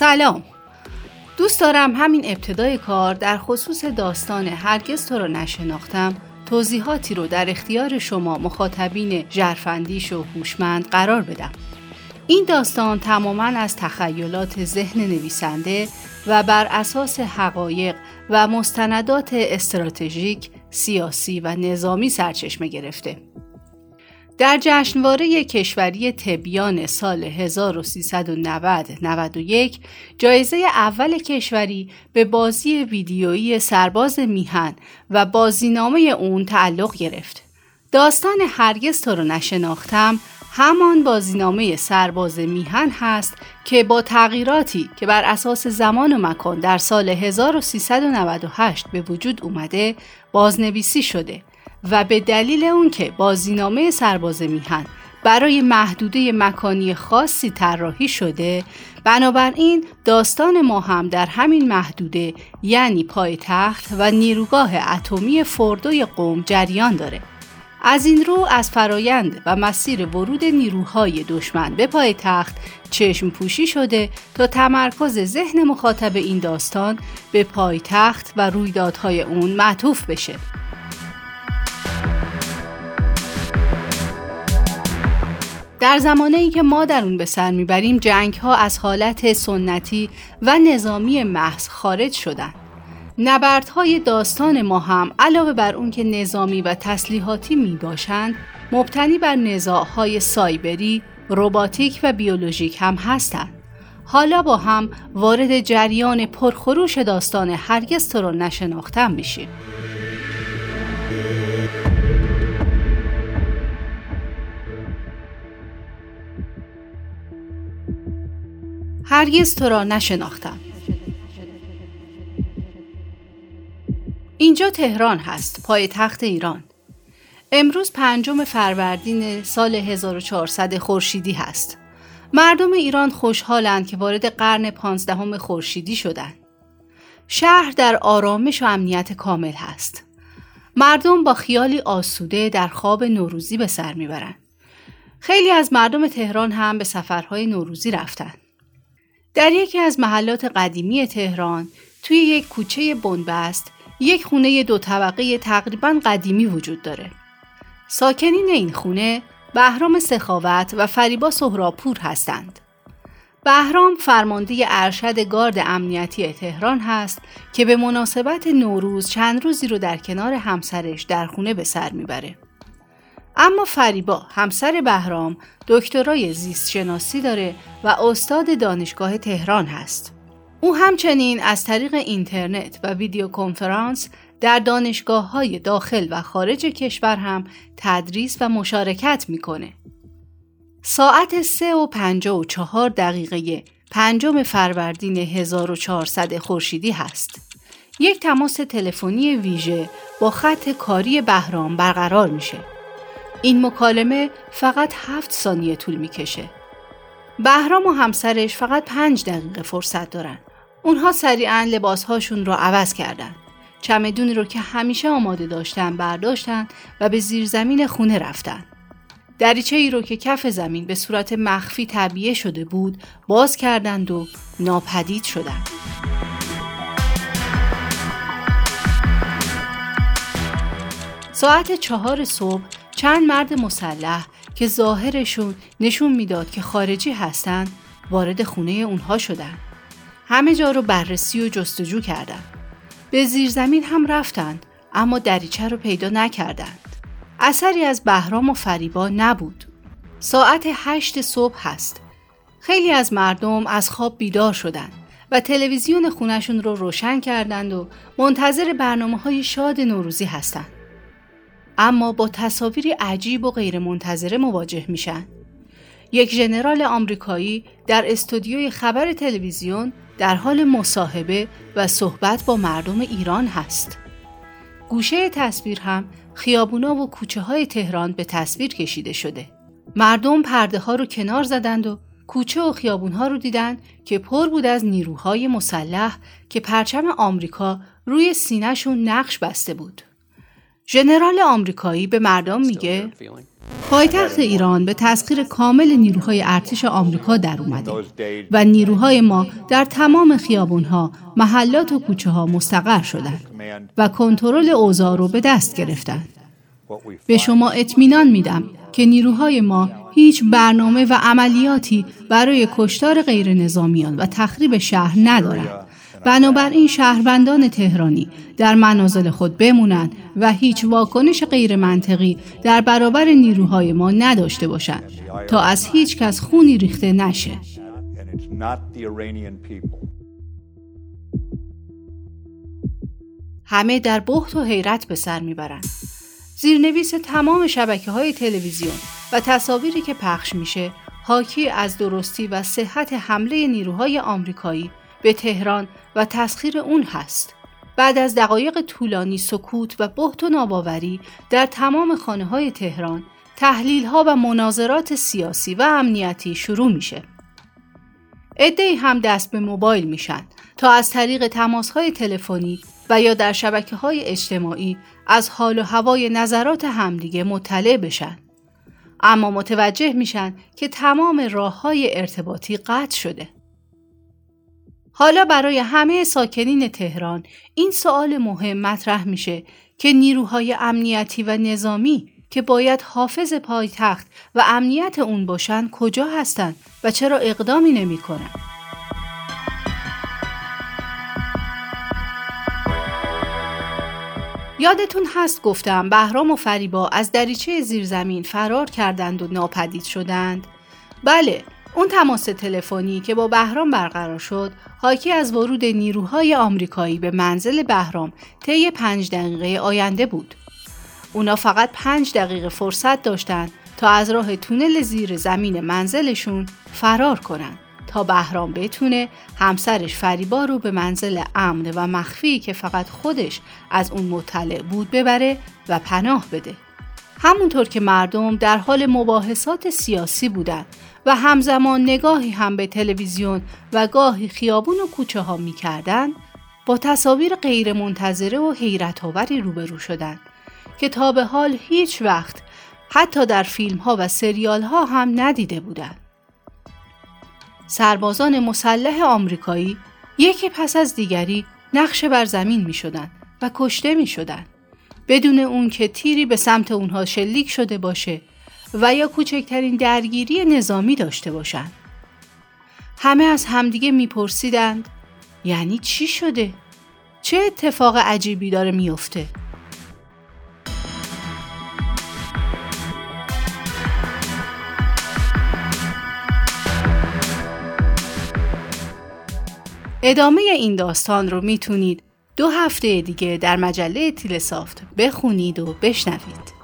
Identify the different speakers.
Speaker 1: سلام. دوست دارم همین ابتدای کار در خصوص داستان هرگز تو را نشناختم. توضیحاتی رو در اختیار شما مخاطبین جرفندیش و هوشمند قرار بدم. این داستان تماما از تخیلات ذهن نویسنده و بر اساس حقایق و مستندات استراتژیک سیاسی و نظامی سرچشمه گرفته. در جشنواره کشوری تبیان سال 1390-91 جایزه اول کشوری به بازی ویدیویی سرباز میهن و بازینامه اون تعلق گرفت. داستان هرگز تو رو نشناختم همان بازینامه سرباز میهن هست که با تغییراتی که بر اساس زمان و مکان در سال 1398 به وجود اومده بازنویسی شده و به دلیل اون که بازینامه سرباز میهن برای محدوده مکانی خاصی طراحی شده بنابراین داستان ما هم در همین محدوده یعنی پایتخت و نیروگاه اتمی فردوی قوم جریان داره. از این رو از فرایند و مسیر ورود نیروهای دشمن به پایتخت چشم پوشی شده تا تمرکز ذهن مخاطب این داستان به پایتخت و رویدادهای اون معطوف بشه. در زمانه ای که ما در اون به سر می‌بریم جنگ ها از حالت سنتی و نظامی محض خارج شدند. نبردهای داستان ما هم علاوه بر اون که نظامی و تسلیحاتی می باشند مبتنی بر نزاعهای سایبری، روباتیک و بیولوژیک هم هستند. حالا با هم وارد جریان پرخروش داستان هرگز تو رو نشناختم میشیم. هرگز تو را نشناختم اینجا تهران هست پای تخت ایران. امروز پنجم فروردین سال 1400 خورشیدی هست. مردم ایران خوشحالند که وارد قرن پانزدهم خورشیدی شدند شهر در آرامش و امنیت کامل هست. مردم با خیالی آسوده در خواب نوروزی به سر می‌برند خیلی از مردم تهران هم به سفرهای نوروزی رفتند در یکی از محلات قدیمی تهران توی یک کوچه بنبست یک خونه دو طبقه تقریبا قدیمی وجود داره. ساکنین این خونه بهرام سخاوت و فریبا سهراپور هستند. بهرام فرمانده ارشد گارد امنیتی تهران هست که به مناسبت نوروز چند روزی رو در کنار همسرش در خونه به سر می‌بره. اما فریبا همسر بهرام دکترای زیست شناسی داره و استاد دانشگاه تهران هست. او همچنین از طریق اینترنت و ویدیو کنفرانس در دانشگاه های داخل و خارج کشور هم تدریس و مشارکت می‌کنه. ساعت 3 و 54 دقیقه پنجم فروردین 1400 خورشیدی هست. یک تماس تلفنی ویژه با خط کاری بهرام برقرار میشه. این مکالمه فقط هفت ثانیه طول می‌کشه. بهرام و همسرش فقط پنج دقیقه فرصت دارن. اونها سریعا لباسهاشون رو عوض کردند. چمدونی رو که همیشه آماده داشتن برداشتن و به زیر زمین خونه رفتن. دریچه ای رو که کف زمین به صورت مخفی طبیعه شده بود باز کردند و ناپدید شدند. ساعت چهار صبح چند مرد مسلح که ظاهرشون نشون می‌داد که خارجی هستند وارد خونه اونها شدند. همه جا رو بررسی و جستجو کردند. به زیرزمین هم رفتند اما دریچه رو پیدا نکردند. اثری از بهرام و فریبا نبود. ساعت هشت صبح هست. خیلی از مردم از خواب بیدار شدند و تلویزیون خونشون رو روشن کردند و منتظر برنامه های شاد نوروزی هستند. اما با تصاویری عجیب و غیرمنتظره مواجه میشن. یک ژنرال آمریکایی در استودیوی خبر تلویزیون در حال مصاحبه و صحبت با مردم ایران هست. گوشه تصویر هم خیابونا و کوچه های تهران به تصویر کشیده شده. مردم پرده ها رو کنار زدند و کوچه و خیابون ها رو دیدند که پر بود از نیروهای مسلح که پرچم آمریکا روی سینهشون نقش بسته بود. ژنرال آمریکایی به مردم میگه پایتخت ایران به تسخیر کامل نیروهای ارتش آمریکا در اومده و نیروهای ما در تمام خیابونها، محلات و کوچه ها مستقر شدند و کنترل اوضاع رو به دست گرفتند. به شما اطمینان میدم که نیروهای ما هیچ برنامه و عملیاتی برای کشتار غیر نظامیان و تخریب شهر ندارند. بنابراین شهروندان تهرانی در منازل خود بمونند و هیچ واکنش غیر منطقی در برابر نیروهای ما نداشته باشند تا از هیچ کس خونی ریخته نشه. همه در بحت و حیرت به سر می‌برند. زیرنویس تمام شبکه های تلویزیون و تصاویری که پخش میشه حاکی از درستی و صحت حمله نیروهای آمریکایی به تهران و تسخیر اون هست. بعد از دقایق طولانی سکوت و بحت و ناباوری در تمام خانه های تهران تحلیل ها و مناظرات سیاسی و امنیتی شروع میشه. ادهی هم دست به موبایل میشن تا از طریق تماس های تلفنی و یا در شبکه های اجتماعی از حال و هوای نظرات همدیگه مطلع بشن. اما متوجه میشن که تمام راه های ارتباطی قطع شده. حالا برای همه ساکنین تهران این سوال مهم مطرح میشه که نیروهای امنیتی و نظامی که باید حافظ پایتخت و امنیت اون باشن کجا هستند و چرا اقدامی نمی‌کنن؟ یادتون هست گفتم بهرام و فریبا از دریچه زیرزمین فرار کردند و ناپدید شدند؟ بله اون تماس تلفنی که با بهرام برقرار شد حاکی از ورود نیروهای آمریکایی به منزل بهرام طی پنج دقیقه آینده بود. اونا فقط پنج دقیقه فرصت داشتند تا از راه تونل زیر زمین منزلشون فرار کنند تا بهرام بتونه همسرش فریبا رو به منزل امن و مخفی که فقط خودش از اون مطلع بود ببره و پناه بده. همونطور که مردم در حال مباحثات سیاسی بودند و همزمان نگاهی هم به تلویزیون و گاهی خیابون و کوچه ها می کردن، با تصاویر غیر منتظره و حیرت آوری روبرو شدند که تا به حال هیچ وقت حتی در فیلم ها و سریال ها هم ندیده بودند. سربازان مسلح آمریکایی یکی پس از دیگری نقش بر زمین می شدن و کشته می شدن. بدون اون که تیری به سمت اونها شلیک شده باشه و یا کوچکترین درگیری نظامی داشته باشند. همه از همدیگه میپرسیدند یعنی چی شده؟ چه اتفاق عجیبی داره میفته؟ ادامه این داستان رو می‌تونید دو هفته دیگه در مجله تیلسافت بخونید و بشنوید.